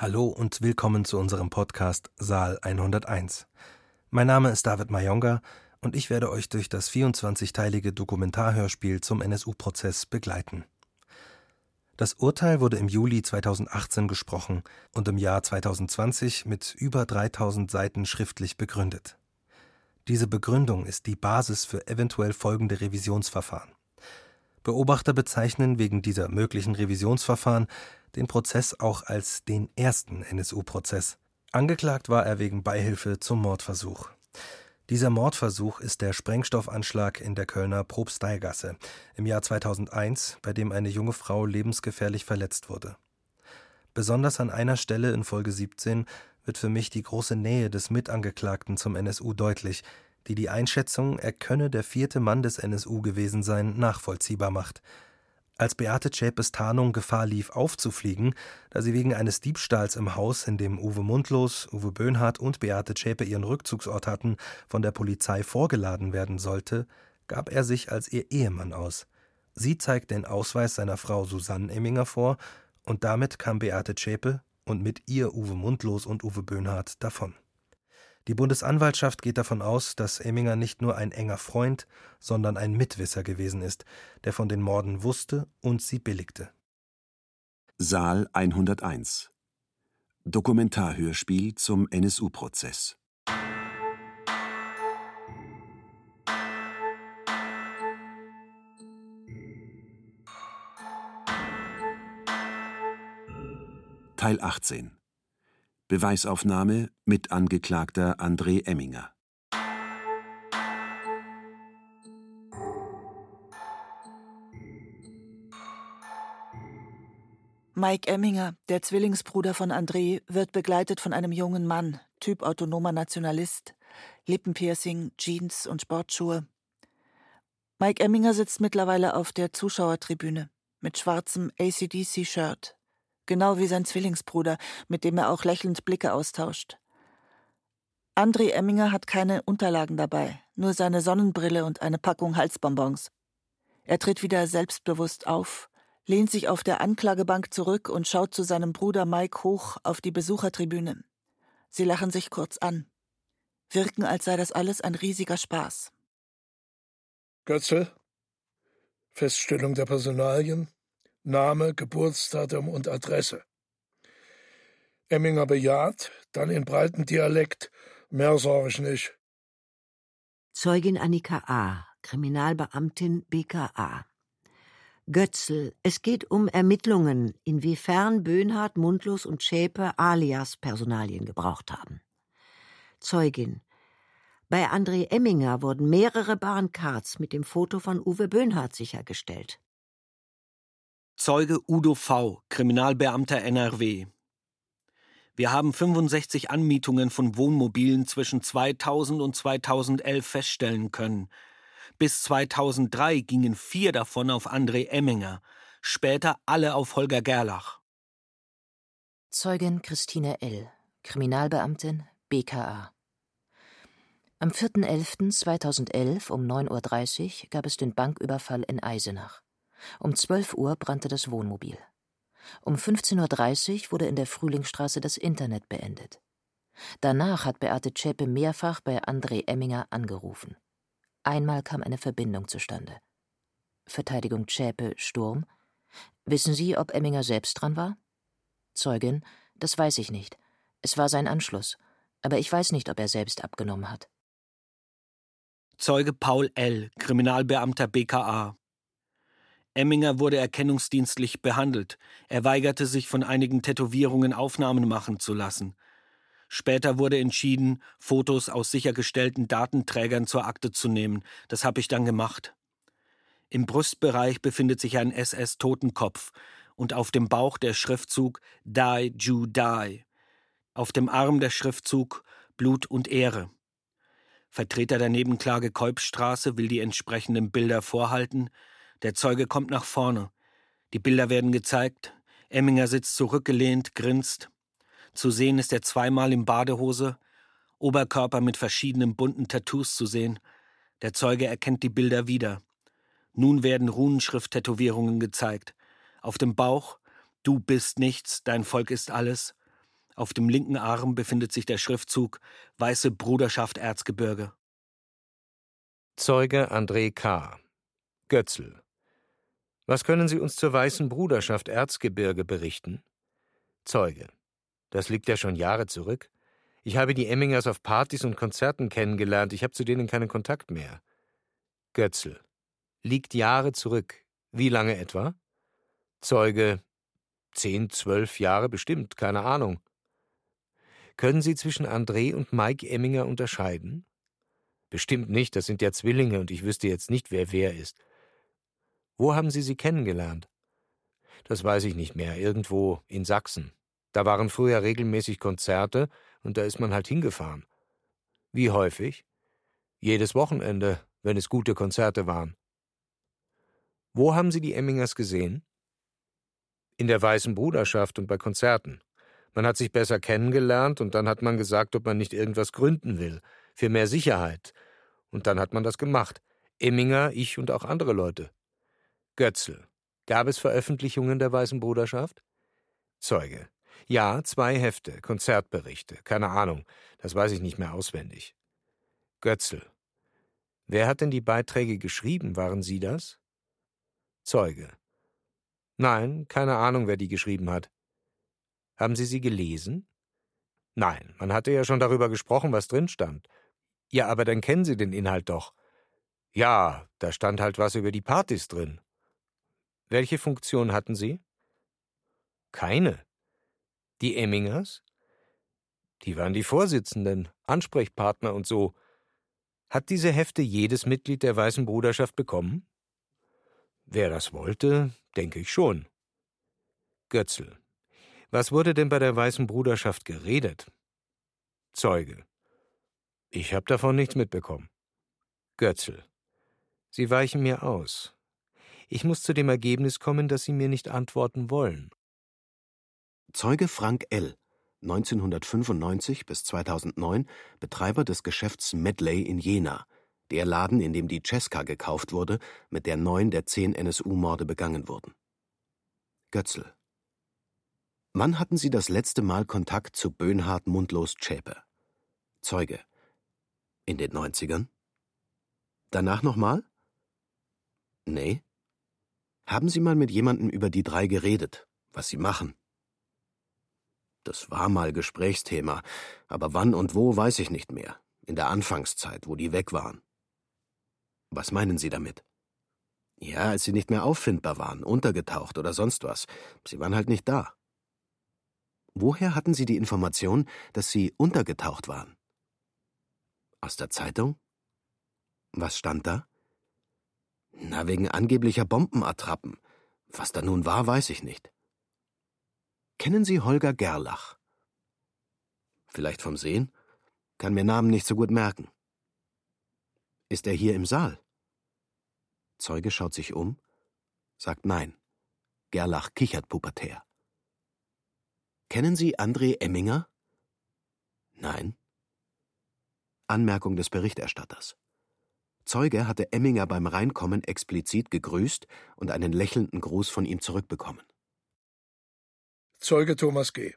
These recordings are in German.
Hallo und willkommen zu unserem Podcast Saal 101. Mein Name ist David Mayonga und ich werde euch durch das 24-teilige Dokumentarhörspiel zum NSU-Prozess begleiten. Das Urteil wurde im Juli 2018 gesprochen und im Jahr 2020 mit über 3000 Seiten schriftlich begründet. Diese Begründung ist die Basis für eventuell folgende Revisionsverfahren. Beobachter bezeichnen wegen dieser möglichen Revisionsverfahren den Prozess auch als den ersten NSU-Prozess. Angeklagt war er wegen Beihilfe zum Mordversuch. Dieser Mordversuch ist der Sprengstoffanschlag in der Kölner Propsteigasse im Jahr 2001, bei dem eine junge Frau lebensgefährlich verletzt wurde. Besonders an einer Stelle in Folge 17 wird für mich die große Nähe des Mitangeklagten zum NSU deutlich, die die Einschätzung, er könne der vierte Mann des NSU gewesen sein, nachvollziehbar macht. Als Beate Zschäpes Tarnung Gefahr lief, aufzufliegen, da sie wegen eines Diebstahls im Haus, in dem Uwe Mundlos, Uwe Böhnhardt und Beate Zschäpe ihren Rückzugsort hatten, von der Polizei vorgeladen werden sollte, gab er sich als ihr Ehemann aus. Sie zeigt den Ausweis seiner Frau Susanne Emminger vor, und damit kam Beate Zschäpe und mit ihr Uwe Mundlos und Uwe Böhnhardt davon. Die Bundesanwaltschaft geht davon aus, dass Emminger nicht nur ein enger Freund, sondern ein Mitwisser gewesen ist, der von den Morden wusste und sie billigte. Saal 101 Dokumentarhörspiel zum NSU-Prozess Teil 18 Beweisaufnahme mit Angeklagter André Emminger. Mike Emminger, der Zwillingsbruder von André, wird begleitet von einem jungen Mann, Typ autonomer Nationalist, Lippenpiercing, Jeans und Sportschuhe. Mike Emminger sitzt mittlerweile auf der Zuschauertribüne mit schwarzem ACDC-Shirt, genau wie sein Zwillingsbruder, mit dem er auch lächelnd Blicke austauscht. André Emminger hat keine Unterlagen dabei, nur seine Sonnenbrille und eine Packung Halsbonbons. Er tritt wieder selbstbewusst auf, lehnt sich auf der Anklagebank zurück und schaut zu seinem Bruder Mike hoch auf die Besuchertribüne. Sie lachen sich kurz an, wirken, als sei das alles ein riesiger Spaß. Götze, Feststellung der Personalien, Name, Geburtsdatum und Adresse. Emminger bejaht, dann in breiten Dialekt, mehr sag ich nicht. Zeugin Annika A., Kriminalbeamtin BKA. Götzl, es geht um Ermittlungen, inwiefern Böhnhardt, Mundlos und Schäpe alias Personalien gebraucht haben. Zeugin, bei André Emminger wurden mehrere Bahncards mit dem Foto von Uwe Böhnhardt sichergestellt. Zeuge Udo V., Kriminalbeamter NRW. Wir haben 65 Anmietungen von Wohnmobilen zwischen 2000 und 2011 feststellen können. Bis 2003 gingen vier davon auf André Emminger, später alle auf Holger Gerlach. Zeugin Christine L., Kriminalbeamtin BKA. Am 4.11.2011 um 9.30 Uhr gab es den Banküberfall in Eisenach. Um 12 Uhr brannte das Wohnmobil. Um 15.30 Uhr wurde in der Frühlingsstraße das Internet beendet. Danach hat Beate Zschäpe mehrfach bei André Emminger angerufen. Einmal kam eine Verbindung zustande. Verteidigung Zschäpe, Sturm. Wissen Sie, ob Emminger selbst dran war? Zeugin, das weiß ich nicht. Es war sein Anschluss. Aber ich weiß nicht, ob er selbst abgenommen hat. Zeuge Paul L., Kriminalbeamter BKA. Emminger wurde erkennungsdienstlich behandelt. Er weigerte sich, von einigen Tätowierungen Aufnahmen machen zu lassen. Später wurde entschieden, Fotos aus sichergestellten Datenträgern zur Akte zu nehmen. Das habe ich dann gemacht. Im Brustbereich befindet sich ein SS-Totenkopf und auf dem Bauch der Schriftzug Die Jew Die. Auf dem Arm der Schriftzug Blut und Ehre. Vertreter der Nebenklage Kolbstraße will die entsprechenden Bilder vorhalten. Der Zeuge kommt nach vorne. Die Bilder werden gezeigt. Emminger sitzt zurückgelehnt, grinst. Zu sehen ist er zweimal in Badehose, Oberkörper mit verschiedenen bunten Tattoos zu sehen. Der Zeuge erkennt die Bilder wieder. Nun werden Runenschrift-Tätowierungen gezeigt. Auf dem Bauch Du bist nichts, dein Volk ist alles. Auf dem linken Arm befindet sich der Schriftzug Weiße Bruderschaft Erzgebirge. Zeuge André K. Götzl. Was können Sie uns zur Weißen Bruderschaft Erzgebirge berichten? Zeuge. Das liegt ja schon Jahre zurück. Ich habe die Emmingers auf Partys und Konzerten kennengelernt, ich habe zu denen keinen Kontakt mehr. Götzl. Liegt Jahre zurück. Wie lange etwa? Zeuge. Zehn, zwölf Jahre bestimmt, keine Ahnung. Können Sie zwischen André und Mike Emminger unterscheiden? Bestimmt nicht, das sind ja Zwillinge und ich wüsste jetzt nicht, wer wer ist. Wo haben Sie sie kennengelernt? Das weiß ich nicht mehr, irgendwo in Sachsen. Da waren früher regelmäßig Konzerte und da ist man halt hingefahren. Wie häufig? Jedes Wochenende, wenn es gute Konzerte waren. Wo haben Sie die Emmingers gesehen? In der Weißen Bruderschaft und bei Konzerten. Man hat sich besser kennengelernt und dann hat man gesagt, ob man nicht irgendwas gründen will, für mehr Sicherheit. Und dann hat man das gemacht. Emminger, ich und auch andere Leute. Götzl. Gab es Veröffentlichungen der Weißen Bruderschaft? Zeuge. Ja, zwei Hefte, Konzertberichte, keine Ahnung, das weiß ich nicht mehr auswendig. Götzl. Wer hat denn die Beiträge geschrieben, waren Sie das? Zeuge. Nein, keine Ahnung, wer die geschrieben hat. Haben Sie sie gelesen? Nein, man hatte ja schon darüber gesprochen, was drin stand. Ja, aber dann kennen Sie den Inhalt doch. Ja, da stand halt was über die Partys drin. Welche Funktion hatten Sie? Keine. Die Emmingers? Die waren die Vorsitzenden, Ansprechpartner und so. Hat diese Hefte jedes Mitglied der Weißen Bruderschaft bekommen? Wer das wollte, denke ich schon. Götzl. Was wurde denn bei der Weißen Bruderschaft geredet? Zeuge. Ich habe davon nichts mitbekommen. Götzl. Sie weichen mir aus. Ich muss zu dem Ergebnis kommen, dass Sie mir nicht antworten wollen. Zeuge Frank L., 1995 bis 2009 Betreiber des Geschäfts Medley in Jena, der Laden, in dem die Cesca gekauft wurde, mit der neun der zehn NSU-Morde begangen wurden. Götzl. Wann hatten Sie das letzte Mal Kontakt zu Böhnhardt Mundlos Zschäpe? Zeuge. In den 90ern? Danach nochmal? Nee. Haben Sie mal mit jemandem über die drei geredet, was sie machen? Das war mal Gesprächsthema, aber wann und wo weiß ich nicht mehr. In der Anfangszeit, wo die weg waren. Was meinen Sie damit? Ja, als sie nicht mehr auffindbar waren, untergetaucht oder sonst was. Sie waren halt nicht da. Woher hatten Sie die Information, dass Sie untergetaucht waren? Aus der Zeitung? Was stand da? Na, wegen angeblicher Bombenattrappen. Was da nun war, weiß ich nicht. Kennen Sie Holger Gerlach? Vielleicht vom Sehen? Kann mir Namen nicht so gut merken. Ist er hier im Saal? Zeuge schaut sich um, sagt nein. Gerlach kichert pubertär. Kennen Sie André Emminger? Nein. Anmerkung des Berichterstatters. Zeuge hatte Emminger beim Reinkommen explizit gegrüßt und einen lächelnden Gruß von ihm zurückbekommen. Zeuge Thomas G.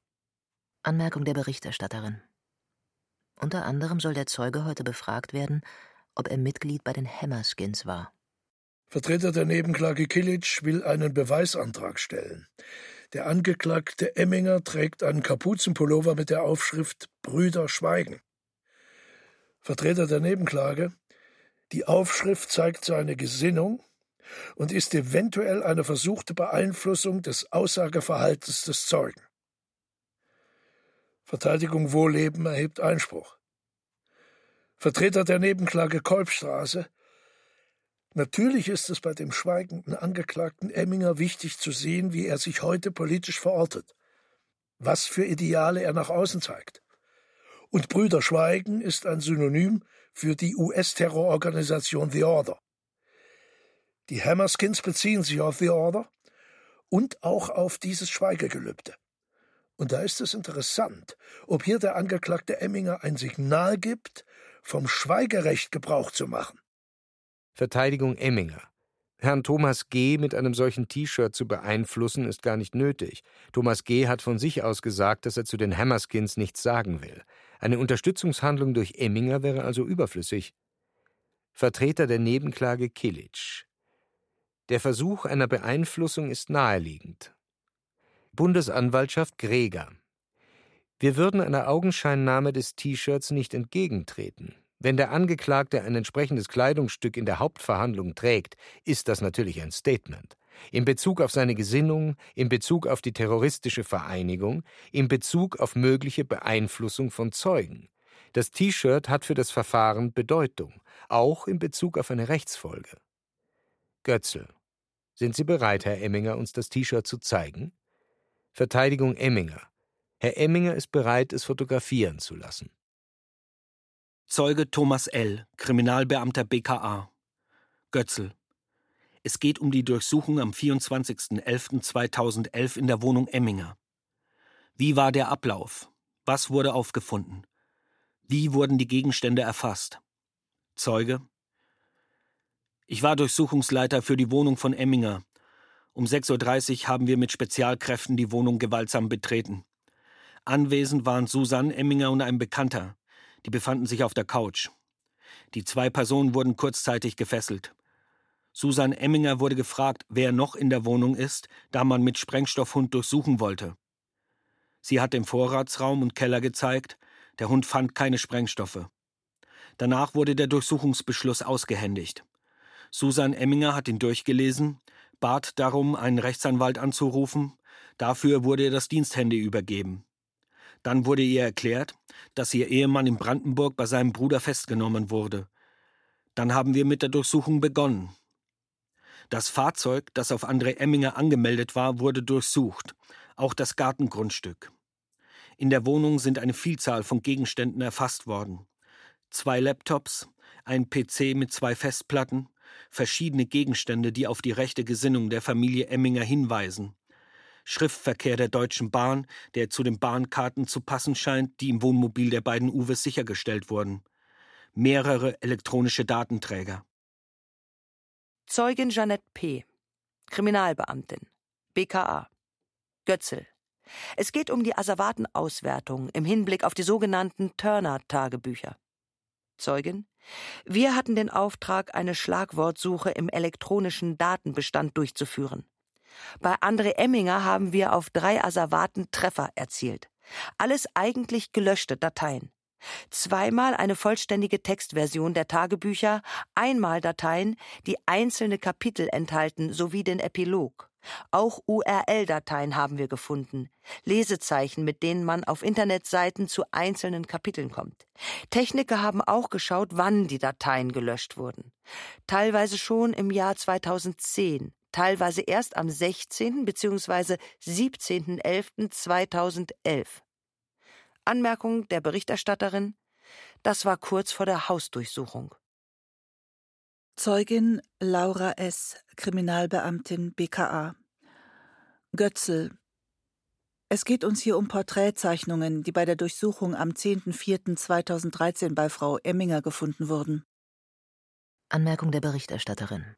Anmerkung der Berichterstatterin. Unter anderem soll der Zeuge heute befragt werden, ob er Mitglied bei den Hammerskins war. Vertreter der Nebenklage Kilic will einen Beweisantrag stellen. Der Angeklagte Emminger trägt einen Kapuzenpullover mit der Aufschrift Brüder schweigen. Vertreter der Nebenklage Die Aufschrift zeigt seine Gesinnung und ist eventuell eine versuchte Beeinflussung des Aussageverhaltens des Zeugen. Verteidigung Wohlleben erhebt Einspruch. Vertreter der Nebenklage Kolbstraße Natürlich ist es bei dem schweigenden Angeklagten Emminger wichtig zu sehen, wie er sich heute politisch verortet, was für Ideale er nach außen zeigt. Und Brüder Schweigen ist ein Synonym für die US-Terrororganisation The Order. Die Hammerskins beziehen sich auf The Order und auch auf dieses Schweigegelübde. Und da ist es interessant, ob hier der Angeklagte Emminger ein Signal gibt, vom Schweigerecht Gebrauch zu machen. Verteidigung Emminger. Herrn Thomas G. mit einem solchen T-Shirt zu beeinflussen, ist gar nicht nötig. Thomas G. hat von sich aus gesagt, dass er zu den Hammerskins nichts sagen will. Eine Unterstützungshandlung durch Emminger wäre also überflüssig. Vertreter der Nebenklage Kilic. Der Versuch einer Beeinflussung ist naheliegend. Bundesanwaltschaft Greger. Wir würden einer Augenscheinnahme des T-Shirts nicht entgegentreten. Wenn der Angeklagte ein entsprechendes Kleidungsstück in der Hauptverhandlung trägt, ist das natürlich ein Statement. In Bezug auf seine Gesinnung, in Bezug auf die terroristische Vereinigung, in Bezug auf mögliche Beeinflussung von Zeugen. Das T-Shirt hat für das Verfahren Bedeutung, auch in Bezug auf eine Rechtsfolge. Götzl. Sind Sie bereit, Herr Emminger, uns das T-Shirt zu zeigen? Verteidigung Emminger. Herr Emminger ist bereit, es fotografieren zu lassen. Zeuge Thomas L., Kriminalbeamter BKA. Götzl. Es geht um die Durchsuchung am 24.11.2011 in der Wohnung Emminger. Wie war der Ablauf? Was wurde aufgefunden? Wie wurden die Gegenstände erfasst? Zeuge. Ich war Durchsuchungsleiter für die Wohnung von Emminger. Um 6.30 Uhr haben wir mit Spezialkräften die Wohnung gewaltsam betreten. Anwesend waren Susanne Emminger und ein Bekannter. Die befanden sich auf der Couch. Die zwei Personen wurden kurzzeitig gefesselt. Susan Emminger wurde gefragt, wer noch in der Wohnung ist, da man mit Sprengstoffhund durchsuchen wollte. Sie hat den Vorratsraum und Keller gezeigt, der Hund fand keine Sprengstoffe. Danach wurde der Durchsuchungsbeschluss ausgehändigt. Susan Emminger hat ihn durchgelesen, bat darum, einen Rechtsanwalt anzurufen, dafür wurde ihr das Diensthandy übergeben. Dann wurde ihr erklärt, dass ihr Ehemann in Brandenburg bei seinem Bruder festgenommen wurde. Dann haben wir mit der Durchsuchung begonnen. Das Fahrzeug, das auf André Emminger angemeldet war, wurde durchsucht, auch das Gartengrundstück. In der Wohnung sind eine Vielzahl von Gegenständen erfasst worden. Zwei Laptops, ein PC mit zwei Festplatten, verschiedene Gegenstände, die auf die rechte Gesinnung der Familie Emminger hinweisen. Schriftverkehr der Deutschen Bahn, der zu den Bahnkarten zu passen scheint, die im Wohnmobil der beiden Uwes sichergestellt wurden. Mehrere elektronische Datenträger. Zeugin Jeanette P., Kriminalbeamtin, BKA. Götzel. Es geht um die Asservatenauswertung im Hinblick auf die sogenannten Turner-Tagebücher. Zeugin. Wir hatten den Auftrag, eine Schlagwortsuche im elektronischen Datenbestand durchzuführen. Bei André Emminger haben wir auf drei Asservaten Treffer erzielt. Alles eigentlich gelöschte Dateien. Zweimal eine vollständige Textversion der Tagebücher, einmal Dateien, die einzelne Kapitel enthalten sowie den Epilog. Auch URL-Dateien haben wir gefunden, Lesezeichen, mit denen man auf Internetseiten zu einzelnen Kapiteln kommt. Techniker haben auch geschaut, wann die Dateien gelöscht wurden. Teilweise schon im Jahr 2010, teilweise erst am 16. bzw. 17.11.2011. Anmerkung der Berichterstatterin Das war kurz vor der Hausdurchsuchung. Zeugin Laura S., Kriminalbeamtin BKA. Götzl. Es geht uns hier um Porträtzeichnungen, die bei der Durchsuchung am 10.04.2013 bei Frau Emminger gefunden wurden. Anmerkung der Berichterstatterin.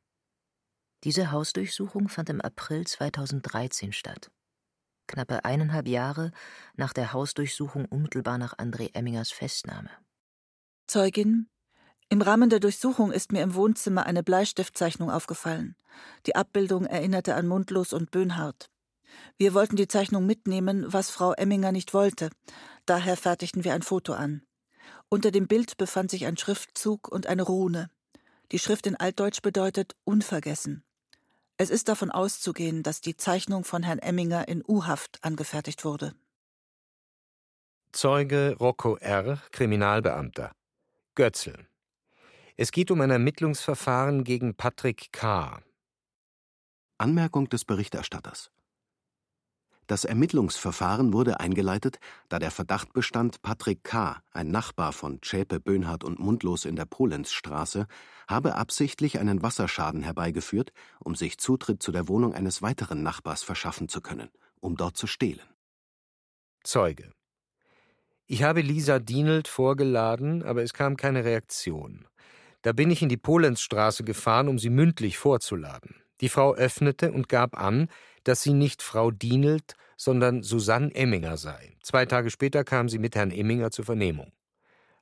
Diese Hausdurchsuchung fand im April 2013 statt. Knappe eineinhalb Jahre nach der Hausdurchsuchung unmittelbar nach André Emmingers Festnahme. Zeugin im Rahmen der Durchsuchung ist mir im Wohnzimmer eine Bleistiftzeichnung aufgefallen. Die Abbildung erinnerte an Mundlos und Böhnhardt. Wir wollten die Zeichnung mitnehmen, was Frau Emminger nicht wollte. Daher fertigten wir ein Foto an. Unter dem Bild befand sich ein Schriftzug und eine Rune. Die Schrift in Altdeutsch bedeutet unvergessen. Es ist davon auszugehen, dass die Zeichnung von Herrn Emminger in U-Haft angefertigt wurde. Zeuge Rocco R., Kriminalbeamter. Götzl. Es geht um ein Ermittlungsverfahren gegen Patrick K. Anmerkung des Berichterstatters. Das Ermittlungsverfahren wurde eingeleitet, da der Verdacht bestand, Patrick K., ein Nachbar von Zschäpe, Böhnhardt und Mundlos in der Polenzstraße, habe absichtlich einen Wasserschaden herbeigeführt, um sich Zutritt zu der Wohnung eines weiteren Nachbars verschaffen zu können, um dort zu stehlen. Zeuge. Ich habe Lisa Dienelt vorgeladen, aber es kam keine Reaktion. Da bin ich in die Polenzstraße gefahren, um sie mündlich vorzuladen. Die Frau öffnete und gab an, dass sie nicht Frau Dienelt, sondern Susanne Emminger sei. Zwei Tage später kam sie mit Herrn Emminger zur Vernehmung.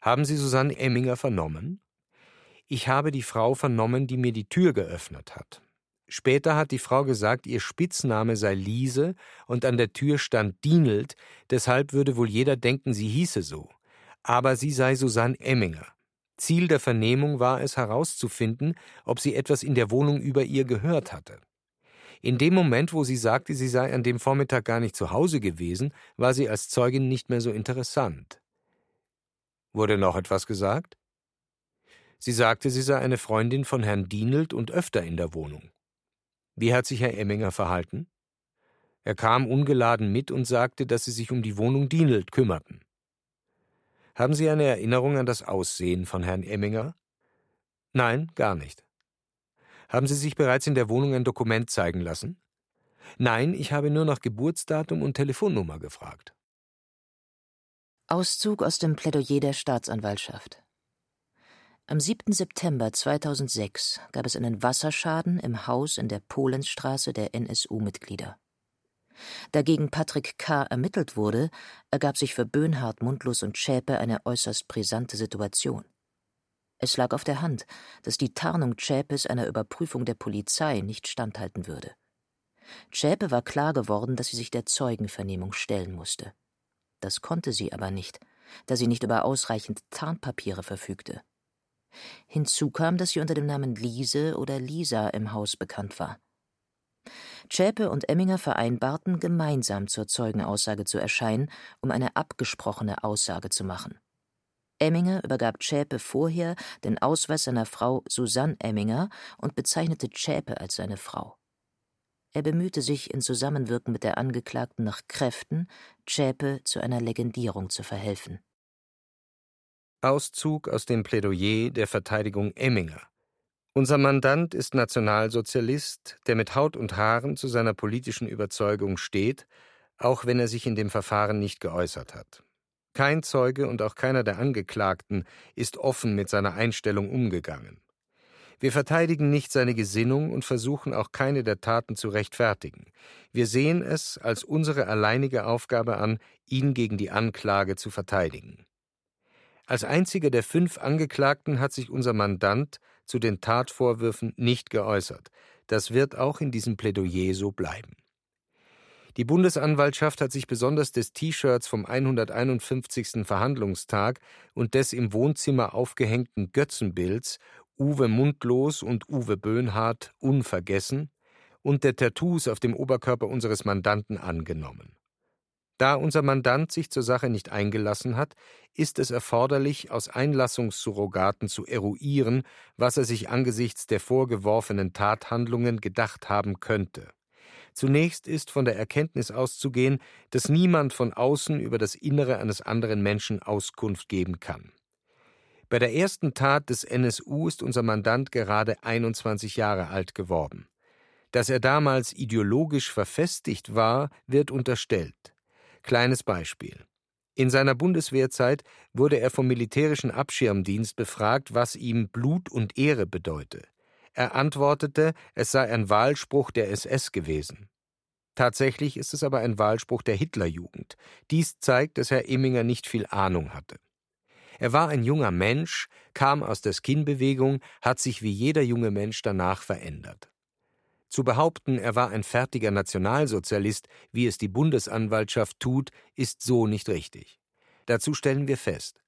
Haben Sie Susanne Emminger vernommen? Ich habe die Frau vernommen, die mir die Tür geöffnet hat. Später hat die Frau gesagt, ihr Spitzname sei Liese und an der Tür stand Dienelt, deshalb würde wohl jeder denken, sie hieße so. Aber sie sei Susanne Emminger. Ziel der Vernehmung war es herauszufinden, ob sie etwas in der Wohnung über ihr gehört hatte. In dem Moment, wo sie sagte, sie sei an dem Vormittag gar nicht zu Hause gewesen, war sie als Zeugin nicht mehr so interessant. Wurde noch etwas gesagt? Sie sagte, sie sei eine Freundin von Herrn Dienelt und öfter in der Wohnung. Wie hat sich Herr Emminger verhalten? Er kam ungeladen mit und sagte, dass sie sich um die Wohnung Dienelt kümmerten. Haben Sie eine Erinnerung an das Aussehen von Herrn Emminger? Nein, gar nicht. Haben Sie sich bereits in der Wohnung ein Dokument zeigen lassen? Nein, ich habe nur nach Geburtsdatum und Telefonnummer gefragt. Auszug aus dem Plädoyer der Staatsanwaltschaft. Am 7. September 2006 gab es einen Wasserschaden im Haus in der Polensstraße der NSU-Mitglieder. Da gegen Patrick K. ermittelt wurde, ergab sich für Böhnhardt, Mundlos und Schäpe eine äußerst brisante Situation. Es lag auf der Hand, dass die Tarnung Zschäpes einer Überprüfung der Polizei nicht standhalten würde. Zschäpe war klar geworden, dass sie sich der Zeugenvernehmung stellen musste. Das konnte sie aber nicht, da sie nicht über ausreichend Tarnpapiere verfügte. Hinzu kam, dass sie unter dem Namen Liese oder Lisa im Haus bekannt war. Zschäpe und Emminger vereinbarten, gemeinsam zur Zeugenaussage zu erscheinen, um eine abgesprochene Aussage zu machen. Emminger übergab Zschäpe vorher den Ausweis seiner Frau Susanne Emminger und bezeichnete Zschäpe als seine Frau. Er bemühte sich in Zusammenwirken mit der Angeklagten nach Kräften, Zschäpe zu einer Legendierung zu verhelfen. Auszug aus dem Plädoyer der Verteidigung Emminger. Unser Mandant ist Nationalsozialist, der mit Haut und Haaren zu seiner politischen Überzeugung steht, auch wenn er sich in dem Verfahren nicht geäußert hat. Kein Zeuge und auch keiner der Angeklagten ist offen mit seiner Einstellung umgegangen. Wir verteidigen nicht seine Gesinnung und versuchen auch keine der Taten zu rechtfertigen. Wir sehen es als unsere alleinige Aufgabe an, ihn gegen die Anklage zu verteidigen. Als einziger der fünf Angeklagten hat sich unser Mandant zu den Tatvorwürfen nicht geäußert. Das wird auch in diesem Plädoyer so bleiben. Die Bundesanwaltschaft hat sich besonders des T-Shirts vom 151. Verhandlungstag und des im Wohnzimmer aufgehängten Götzenbilds Uwe Mundlos und Uwe Böhnhardt unvergessen und der Tattoos auf dem Oberkörper unseres Mandanten angenommen. Da unser Mandant sich zur Sache nicht eingelassen hat, ist es erforderlich, aus Einlassungssurrogaten zu eruieren, was er sich angesichts der vorgeworfenen Tathandlungen gedacht haben könnte. Zunächst ist von der Erkenntnis auszugehen, dass niemand von außen über das Innere eines anderen Menschen Auskunft geben kann. Bei der ersten Tat des NSU ist unser Mandant gerade 21 Jahre alt geworden. Dass er damals ideologisch verfestigt war, wird unterstellt. Kleines Beispiel. In seiner Bundeswehrzeit wurde er vom militärischen Abschirmdienst befragt, was ihm Blut und Ehre bedeute. Er antwortete, es sei ein Wahlspruch der SS gewesen. Tatsächlich ist es aber ein Wahlspruch der Hitlerjugend. Dies zeigt, dass Herr Emminger nicht viel Ahnung hatte. Er war ein junger Mensch, kam aus der Skin-Bewegung, hat sich wie jeder junge Mensch danach verändert. Zu behaupten, er war ein fertiger Nationalsozialist, wie es die Bundesanwaltschaft tut, ist so nicht richtig. Dazu stellen wir fest.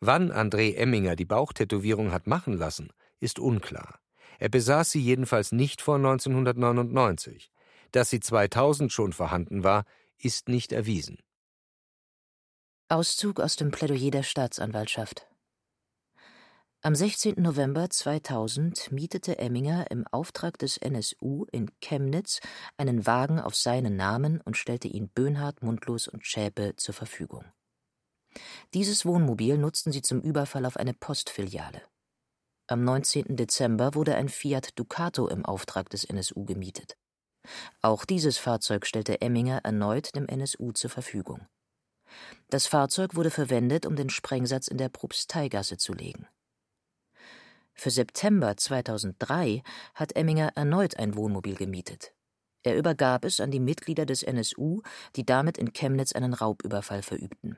Wann André Emminger die Bauchtätowierung hat machen lassen, ist unklar. Er besaß sie jedenfalls nicht vor 1999. Dass sie 2000 schon vorhanden war, ist nicht erwiesen. Auszug aus dem Plädoyer der Staatsanwaltschaft. Am 16. November 2000 mietete Emminger im Auftrag des NSU in Chemnitz einen Wagen auf seinen Namen und stellte ihn Böhnhardt, Mundlos und Schäpe zur Verfügung. Dieses Wohnmobil nutzten sie zum Überfall auf eine Postfiliale. Am 19. Dezember wurde ein Fiat Ducato im Auftrag des NSU gemietet. Auch dieses Fahrzeug stellte Emminger erneut dem NSU zur Verfügung. Das Fahrzeug wurde verwendet, um den Sprengsatz in der Propsteigasse zu legen. Für September 2003 hat Emminger erneut ein Wohnmobil gemietet. Er übergab es an die Mitglieder des NSU, die damit in Chemnitz einen Raubüberfall verübten.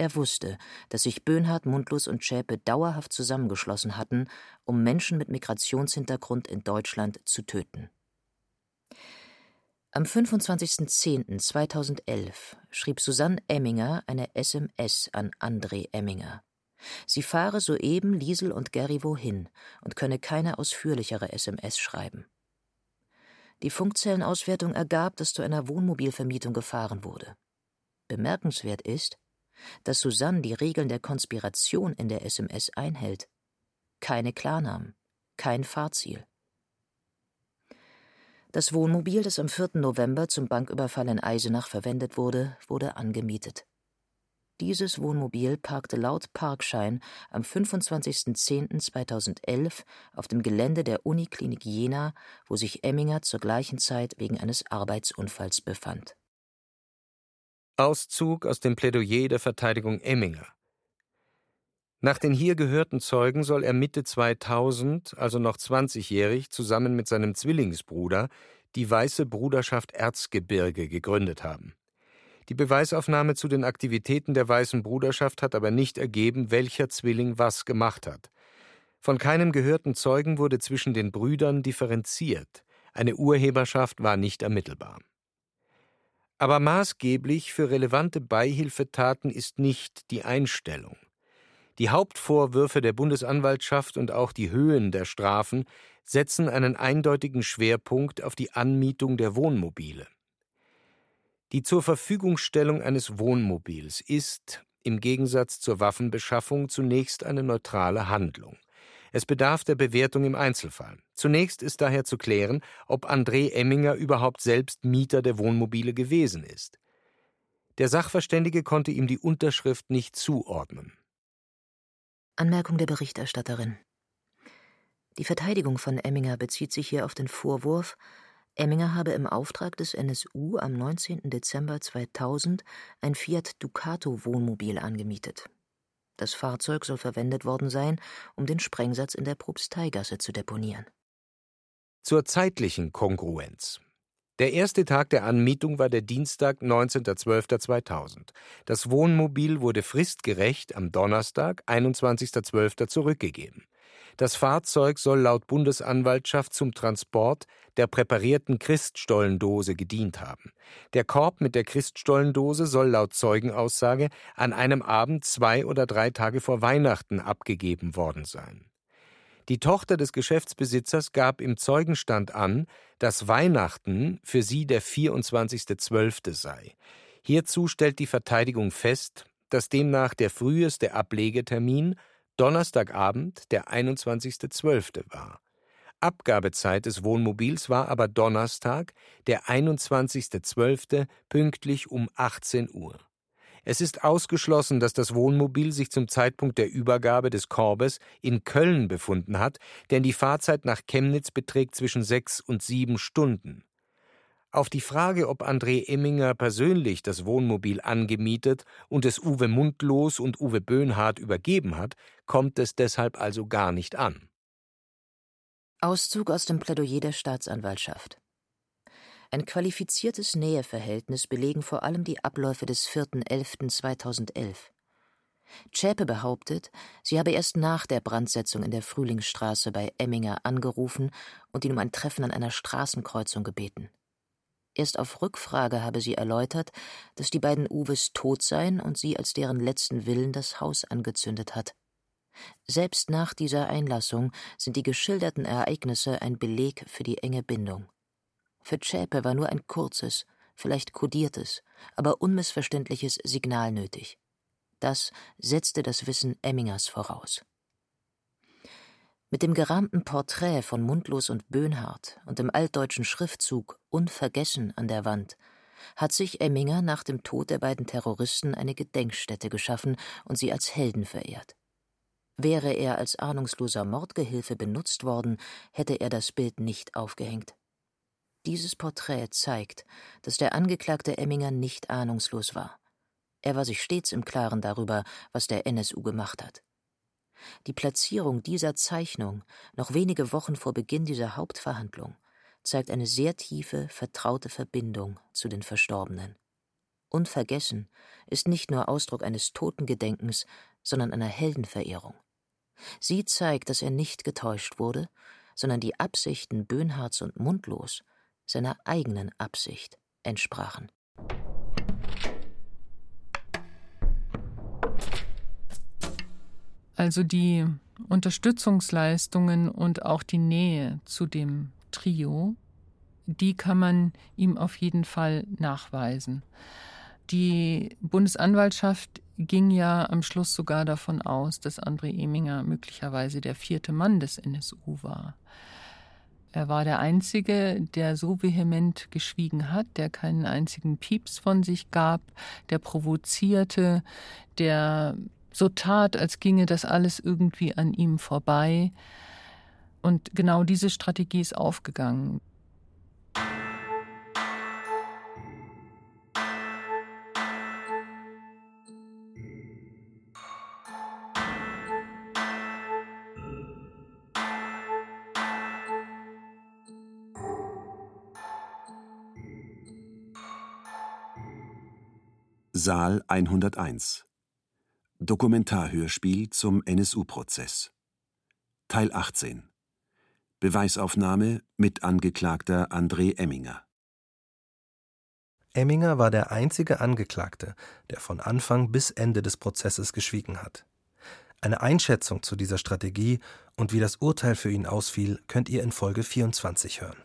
Er wusste, dass sich Böhnhardt, Mundlos und Schäpe dauerhaft zusammengeschlossen hatten, um Menschen mit Migrationshintergrund in Deutschland zu töten. Am 25.10.2011 schrieb Susanne Emminger eine SMS an André Emminger. Sie fahre soeben Liesel und Gary wohin und könne keine ausführlichere SMS schreiben. Die Funkzellenauswertung ergab, dass zu einer Wohnmobilvermietung gefahren wurde. Bemerkenswert ist, dass Susanne die Regeln der Konspiration in der SMS einhält. Keine Klarnamen, kein Fahrziel. Das Wohnmobil, das am 4. November zum Banküberfall in Eisenach verwendet wurde, wurde angemietet. Dieses Wohnmobil parkte laut Parkschein am 25.10.2011 auf dem Gelände der Uniklinik Jena, wo sich Emminger zur gleichen Zeit wegen eines Arbeitsunfalls befand. Auszug aus dem Plädoyer der Verteidigung Emminger. Nach den hier gehörten Zeugen soll er Mitte 2000, also noch 20-jährig, zusammen mit seinem Zwillingsbruder die Weiße Bruderschaft Erzgebirge gegründet haben. Die Beweisaufnahme zu den Aktivitäten der Weißen Bruderschaft hat aber nicht ergeben, welcher Zwilling was gemacht hat. Von keinem gehörten Zeugen wurde zwischen den Brüdern differenziert. Eine Urheberschaft war nicht ermittelbar. Aber maßgeblich für relevante Beihilfetaten ist nicht die Einstellung. Die Hauptvorwürfe der Bundesanwaltschaft und auch die Höhen der Strafen setzen einen eindeutigen Schwerpunkt auf die Anmietung der Wohnmobile. Die zur Verfügungstellung eines Wohnmobils ist, im Gegensatz zur Waffenbeschaffung, zunächst eine neutrale Handlung. Es bedarf der Bewertung im Einzelfall. Zunächst ist daher zu klären, ob André Emminger überhaupt selbst Mieter der Wohnmobile gewesen ist. Der Sachverständige konnte ihm die Unterschrift nicht zuordnen. Anmerkung der Berichterstatterin. Die Verteidigung von Emminger bezieht sich hier auf den Vorwurf, Emminger habe im Auftrag des NSU am 19. Dezember 2000 ein Fiat Ducato Wohnmobil angemietet. Das Fahrzeug soll verwendet worden sein, um den Sprengsatz in der Propsteigasse zu deponieren. Zur zeitlichen Kongruenz. Der erste Tag der Anmietung war der Dienstag, 19.12.2000. Das Wohnmobil wurde fristgerecht am Donnerstag, 21.12. zurückgegeben. Das Fahrzeug soll laut Bundesanwaltschaft zum Transport der präparierten Christstollendose gedient haben. Der Korb mit der Christstollendose soll laut Zeugenaussage an einem Abend zwei oder drei Tage vor Weihnachten abgegeben worden sein. Die Tochter des Geschäftsbesitzers gab im Zeugenstand an, dass Weihnachten für sie der 24.12. sei. Hierzu stellt die Verteidigung fest, dass demnach der früheste Ablegetermin Donnerstagabend, der 21.12. war. Abgabezeit des Wohnmobils war aber Donnerstag, der 21.12. pünktlich um 18 Uhr. Es ist ausgeschlossen, dass das Wohnmobil sich zum Zeitpunkt der Übergabe des Korbes in Köln befunden hat, denn die Fahrzeit nach Chemnitz beträgt zwischen sechs und sieben Stunden. Auf die Frage, ob André Emminger persönlich das Wohnmobil angemietet und es Uwe Mundlos und Uwe Böhnhardt übergeben hat, kommt es deshalb also gar nicht an. Auszug aus dem Plädoyer der Staatsanwaltschaft. Ein qualifiziertes Näheverhältnis belegen vor allem die Abläufe des 4.11.2011. Zschäpe behauptet, sie habe erst nach der Brandsetzung in der Frühlingsstraße bei Emminger angerufen und ihn um ein Treffen an einer Straßenkreuzung gebeten. Erst auf Rückfrage habe sie erläutert, dass die beiden Uwes tot seien und sie als deren letzten Willen das Haus angezündet hat. Selbst nach dieser Einlassung sind die geschilderten Ereignisse ein Beleg für die enge Bindung. Für Zschäpe war nur ein kurzes, vielleicht kodiertes, aber unmissverständliches Signal nötig. Das setzte das Wissen Emmingers voraus. Mit dem gerahmten Porträt von Mundlos und Böhnhardt und dem altdeutschen Schriftzug Unvergessen an der Wand hat sich Emminger nach dem Tod der beiden Terroristen eine Gedenkstätte geschaffen und sie als Helden verehrt. Wäre er als ahnungsloser Mordgehilfe benutzt worden, hätte er das Bild nicht aufgehängt. Dieses Porträt zeigt, dass der Angeklagte Emminger nicht ahnungslos war. Er war sich stets im Klaren darüber, was der NSU gemacht hat. Die Platzierung dieser Zeichnung noch wenige Wochen vor Beginn dieser Hauptverhandlung zeigt eine sehr tiefe, vertraute Verbindung zu den Verstorbenen. Unvergessen ist nicht nur Ausdruck eines Totengedenkens, sondern einer Heldenverehrung. Sie zeigt, dass er nicht getäuscht wurde, sondern die Absichten Böhnhards und Mundlos seiner eigenen Absicht entsprachen. Also die Unterstützungsleistungen und auch die Nähe zu dem Trio, die kann man ihm auf jeden Fall nachweisen. Die Bundesanwaltschaft ging ja am Schluss sogar davon aus, dass André Eminger möglicherweise der vierte Mann des NSU war. Er war der Einzige, der so vehement geschwiegen hat, der keinen einzigen Pieps von sich gab, der provozierte, der so tat, als ginge das alles irgendwie an ihm vorbei. Und genau diese Strategie ist aufgegangen. Saal 101 Dokumentarhörspiel zum NSU-Prozess Teil 18 Beweisaufnahme mit Angeklagter André Emminger. Emminger war der einzige Angeklagte, der von Anfang bis Ende des Prozesses geschwiegen hat. Eine Einschätzung zu dieser Strategie und wie das Urteil für ihn ausfiel, könnt ihr in Folge 24 hören